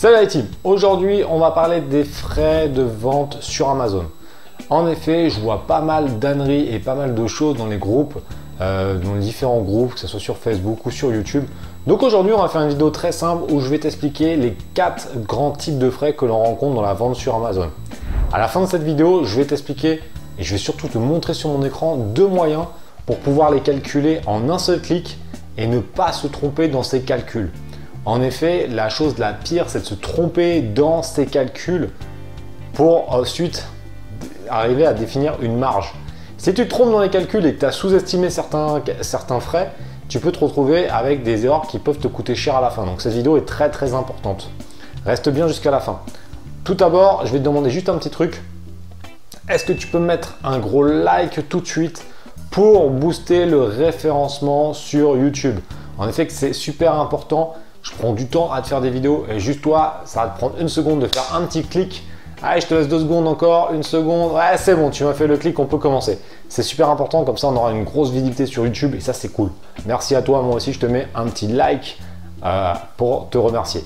Salut la team Aujourd'hui, on va parler des frais de vente sur Amazon. En effet, je vois pas mal d'âneries et pas mal de choses dans les groupes, euh, dans les différents groupes, que ce soit sur Facebook ou sur YouTube. Donc aujourd'hui, on va faire une vidéo très simple où je vais t'expliquer les quatre grands types de frais que l'on rencontre dans la vente sur Amazon. À la fin de cette vidéo, je vais t'expliquer et je vais surtout te montrer sur mon écran deux moyens pour pouvoir les calculer en un seul clic et ne pas se tromper dans ces calculs. En effet, la chose la pire, c'est de se tromper dans ces calculs pour ensuite arriver à définir une marge. Si tu te trompes dans les calculs et que tu as sous-estimé certains, certains frais, tu peux te retrouver avec des erreurs qui peuvent te coûter cher à la fin. Donc cette vidéo est très très importante. Reste bien jusqu'à la fin. Tout d'abord, je vais te demander juste un petit truc. Est-ce que tu peux mettre un gros like tout de suite pour booster le référencement sur YouTube? En effet, c'est super important je prends du temps à te faire des vidéos et juste toi, ça va te prendre une seconde de faire un petit clic. Allez, je te laisse deux secondes encore, une seconde. Ouais, c'est bon, tu m'as fait le clic, on peut commencer. C'est super important, comme ça on aura une grosse visibilité sur YouTube et ça c'est cool. Merci à toi, moi aussi je te mets un petit like euh, pour te remercier.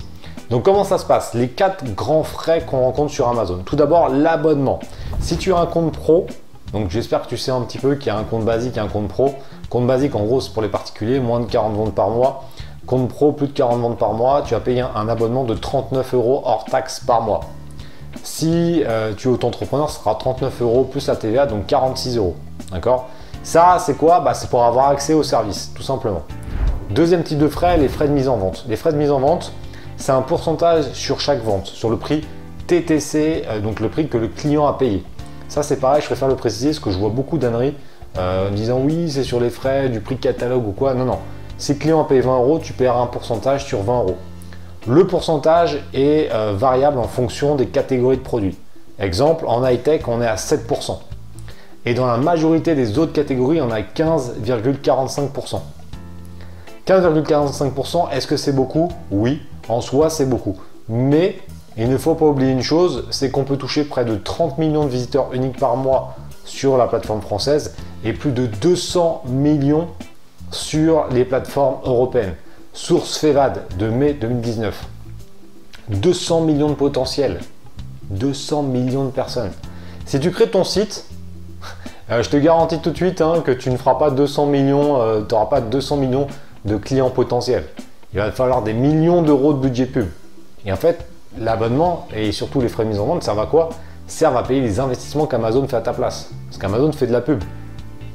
Donc comment ça se passe? Les quatre grands frais qu'on rencontre sur Amazon. Tout d'abord l'abonnement. Si tu as un compte pro, donc j'espère que tu sais un petit peu qu'il y a un compte basique et un compte pro. Compte basique en gros c'est pour les particuliers, moins de 40 ventes par mois. Compte pro, plus de 40 ventes par mois, tu vas payer un, abonnement de 39 euros hors taxe par mois. Si euh, tu es auto-entrepreneur, ce sera 39 euros plus la TVA, donc 46 euros. D'accord? Ça, c'est quoi? Bah, C'est pour avoir accès au service, tout simplement. Deuxième type de frais, les frais de mise en vente. Les frais de mise en vente, c'est un pourcentage sur chaque vente, sur le prix TTC, euh, donc le prix que le client a payé. Ça, c'est pareil, je préfère le préciser parce que je vois beaucoup d'âneries euh, disant oui, c'est sur les frais du prix catalogue ou quoi. Non, non. Si le client paye 20 euros, tu paieras un pourcentage sur 20 euros. Le pourcentage est euh, variable en fonction des catégories de produits. Exemple, en high-tech, on est à 7%. Et dans la majorité des autres catégories, on a 15,45%. 15,45%, est-ce que c'est beaucoup? Oui, en soi, c'est beaucoup. Mais il ne faut pas oublier une chose, c'est qu'on peut toucher près de 30 millions de visiteurs uniques par mois sur la plateforme française et plus de 200 millions sur les plateformes européennes. Source FEVAD de mai 2019. 200 millions de potentiels. 200 millions de personnes. Si tu crées ton site, euh, je te garantis tout de suite hein, que tu ne feras pas 200 millions, euh, tu n'auras pas 200 millions de clients potentiels. Il va te falloir des millions d'euros de budget pub. Et en fait, l'abonnement et surtout les frais de mise en vente servent à quoi? Servent à payer les investissements qu'Amazon fait à ta place. Parce qu'Amazon fait de la pub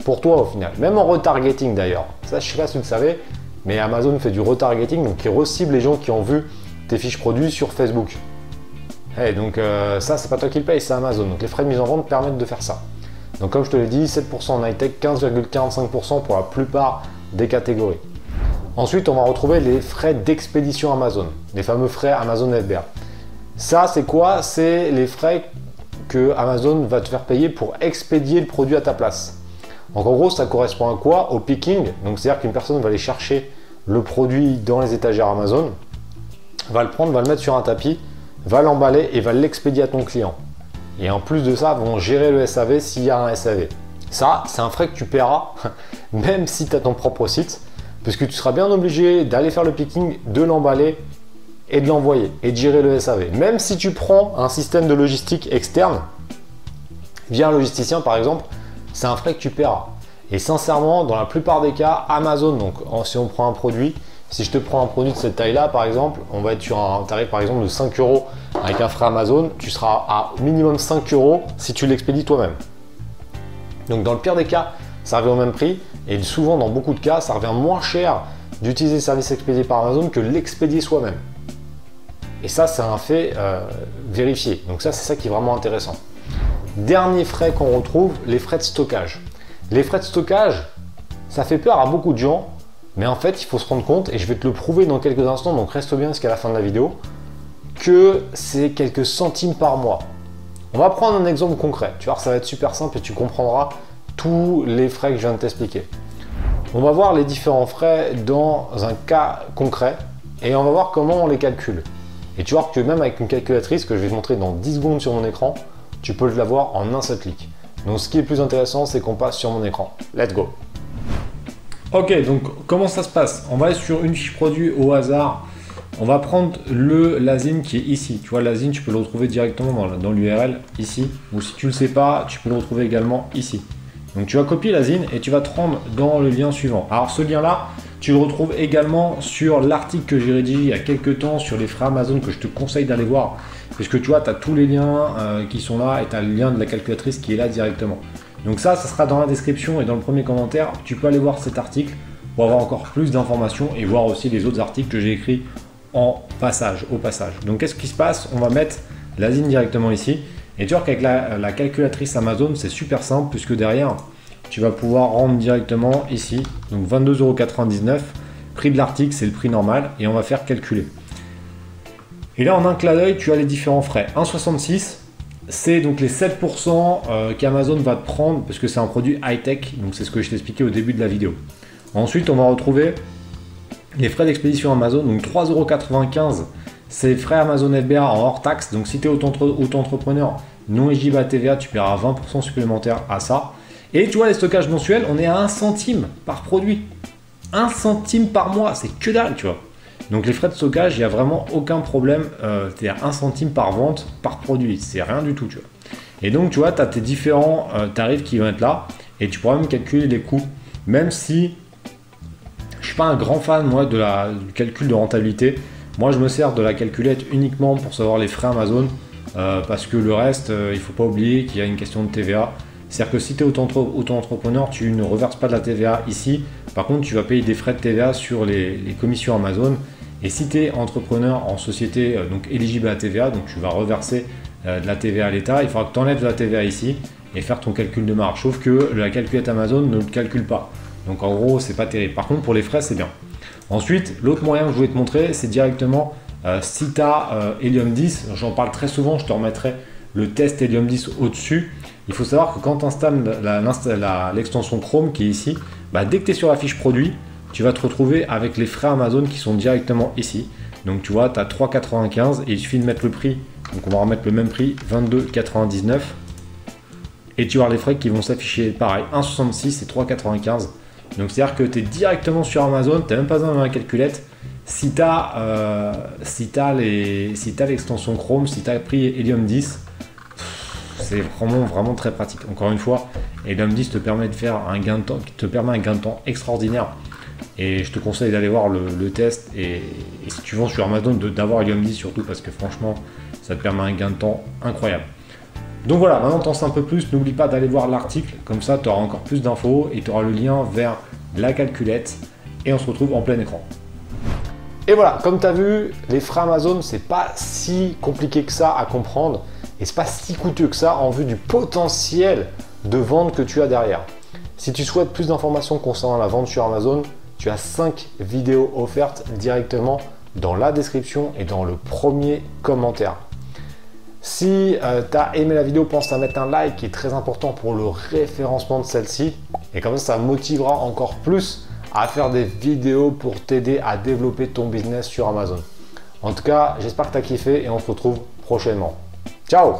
pour toi au final. Même en retargeting d'ailleurs. Ça, je sais pas si vous le savez, mais Amazon fait du retargeting, donc il recible les gens qui ont vu tes fiches produits sur Facebook. Et eh, donc euh, ça, c'est pas toi qui le paye, c'est Amazon. Donc les frais de mise en vente permettent de faire ça. Donc comme je te l'ai dit, 7% en high-tech, 15,45% pour la plupart des catégories. Ensuite, on va retrouver les frais d'expédition Amazon, les fameux frais Amazon FBA. Ça, c'est quoi? C'est les frais que Amazon va te faire payer pour expédier le produit à ta place. Donc en gros, ça correspond à quoi Au picking. Donc c'est-à-dire qu'une personne va aller chercher le produit dans les étagères Amazon, va le prendre, va le mettre sur un tapis, va l'emballer et va l'expédier à ton client. Et en plus de ça, vont gérer le SAV s'il y a un SAV. Ça, c'est un frais que tu paieras même si tu as ton propre site, puisque tu seras bien obligé d'aller faire le picking, de l'emballer et de l'envoyer et de gérer le SAV. Même si tu prends un système de logistique externe, via un logisticien par exemple, c'est un frais que tu paieras. Et sincèrement, dans la plupart des cas, Amazon, donc si on prend un produit, si je te prends un produit de cette taille-là, par exemple, on va être sur un tarif par exemple de 5 euros avec un frais Amazon, tu seras à minimum 5 euros si tu l'expédies toi-même. Donc dans le pire des cas, ça revient au même prix et souvent dans beaucoup de cas, ça revient moins cher d'utiliser le service expédié par Amazon que l'expédier soi-même. Et ça, c'est un fait euh, vérifié. Donc ça, c'est ça qui est vraiment intéressant. Dernier frais qu'on retrouve, les frais de stockage. Les frais de stockage, ça fait peur à beaucoup de gens, mais en fait, il faut se rendre compte, et je vais te le prouver dans quelques instants, donc reste bien jusqu'à la fin de la vidéo, que c'est quelques centimes par mois. On va prendre un exemple concret. Tu vois, ça va être super simple et tu comprendras tous les frais que je viens de t'expliquer. On va voir les différents frais dans un cas concret et on va voir comment on les calcule. Et tu vois que même avec une calculatrice que je vais te montrer dans 10 secondes sur mon écran, tu peux l'avoir en un seul clic. Donc ce qui est plus intéressant, c'est qu'on passe sur mon écran. Let's go Ok, donc comment ça se passe? On va sur une fiche produit au hasard. on va prendre le l'asine qui est ici. Tu vois, l'asine, tu peux le retrouver directement dans, l'URL ici. Ou si tu ne le sais pas, tu peux le retrouver également ici. Donc tu vas copier l'asine et tu vas te rendre dans le lien suivant. Alors ce lien-là, tu le retrouves également sur l'article que j'ai rédigé il y a quelques temps sur les frais Amazon que je te conseille d'aller voir. Parce que tu vois, tu as tous les liens euh, qui sont là et tu as le lien de la calculatrice qui est là directement. Donc ça, ça sera dans la description et dans le premier commentaire. Tu peux aller voir cet article pour avoir encore plus d'informations et voir aussi les autres articles que j'ai écrits en passage, au passage. Donc qu'est-ce qui se passe? On va mettre l'asine directement ici. Et tu vois qu'avec la, calculatrice Amazon, c'est super simple puisque derrière, tu vas pouvoir rendre directement ici. Donc 22,99€. Prix de l'article, c'est le prix normal. Et on va faire calculer. Et là, en un clin d'œil, tu as les différents frais. 1,66, c'est donc les 7% euh, qu'Amazon va te prendre parce que c'est un produit high-tech. Donc c'est ce que je t'ai expliqué au début de la vidéo. Ensuite, on va retrouver les frais d'expédition Amazon, donc 3,95€, c'est frais Amazon FBA en hors taxe. Donc si tu es auto-entrepreneur non éligible TVA, tu paieras 20% supplémentaire à ça. Et tu vois, les stockages mensuels, on est à 1 centime par produit. 1 centime par mois, c'est que dalle, tu vois. Donc les frais de stockage, il n'y a vraiment aucun problème. Euh, C'est-à-dire 1 centime par vente par produit. C'est rien du tout. Et donc, tu vois, tu as tes différents euh, tarifs qui vont être là. Et tu pourras même calculer les coûts. Même si suis pas un grand fan moi de la, du calcul de rentabilité. Moi je me sers de la calculette uniquement pour savoir les frais Amazon euh, parce que le reste, euh, il faut pas oublier qu'il y a une question de TVA. C'est-à-dire que si tu es auto-entrepreneur, tu ne reverses pas de la TVA ici. Par contre, tu vas payer des frais de TVA sur les, commissions Amazon. Et si tu es entrepreneur en société, euh, donc éligible à la TVA, donc tu vas reverser de la TVA à l'État, il faudra que tu enlèves de la TVA ici et faire ton calcul de marge. Sauf que la calculette Amazon ne le calcule pas. Donc en gros, c'est pas terrible. Par contre, pour les frais, c'est bien. Ensuite, l'autre moyen que je voulais te montrer, c'est directement euh, si tu as euh, Helium 10, j'en parle très souvent, je te remettrai le test Helium 10 au-dessus. Il faut savoir que quand tu installes l'extension Chrome qui est ici, bah, dès que tu es sur la fiche produit, tu vas te retrouver avec les frais Amazon qui sont directement ici. Donc tu vois, tu as 3,95 et il suffit de mettre le prix. Donc on va remettre le même prix, 22,99. Et tu vas les frais qui vont s'afficher pareil, 1,66 et 3,95. Donc c'est-à-dire que tu es directement sur Amazon, tu n'as même pas besoin de la calculette. Si tu as, euh, si l'extension Chrome, si tu as pris Helium 10, c'est vraiment, vraiment très pratique. Encore une fois, Helium 10 te permet de faire un gain de temps, te permet un gain de temps extraordinaire. Et je te conseille d'aller voir le, test. Et, si tu vends sur Amazon, d'avoir Helium 10 surtout parce que franchement, ça te permet un gain de temps incroyable. Donc voilà, maintenant t'en sais un peu plus, n'oublie pas d'aller voir l'article, comme ça tu auras encore plus d'infos et tu auras le lien vers la calculette et on se retrouve en plein écran. Et voilà, comme tu as vu, les frais Amazon, c'est pas si compliqué que ça à comprendre et c'est pas si coûteux que ça en vue du potentiel de vente que tu as derrière. Si tu souhaites plus d'informations concernant la vente sur Amazon, tu as 5 vidéos offertes directement dans la description et dans le premier commentaire. Si euh, tu as aimé la vidéo, pense à mettre un like qui est très important pour le référencement de celle-ci. Et comme ça, ça motivera encore plus à faire des vidéos pour t'aider à développer ton business sur Amazon. En tout cas, j'espère que tu as kiffé et on se retrouve prochainement. Ciao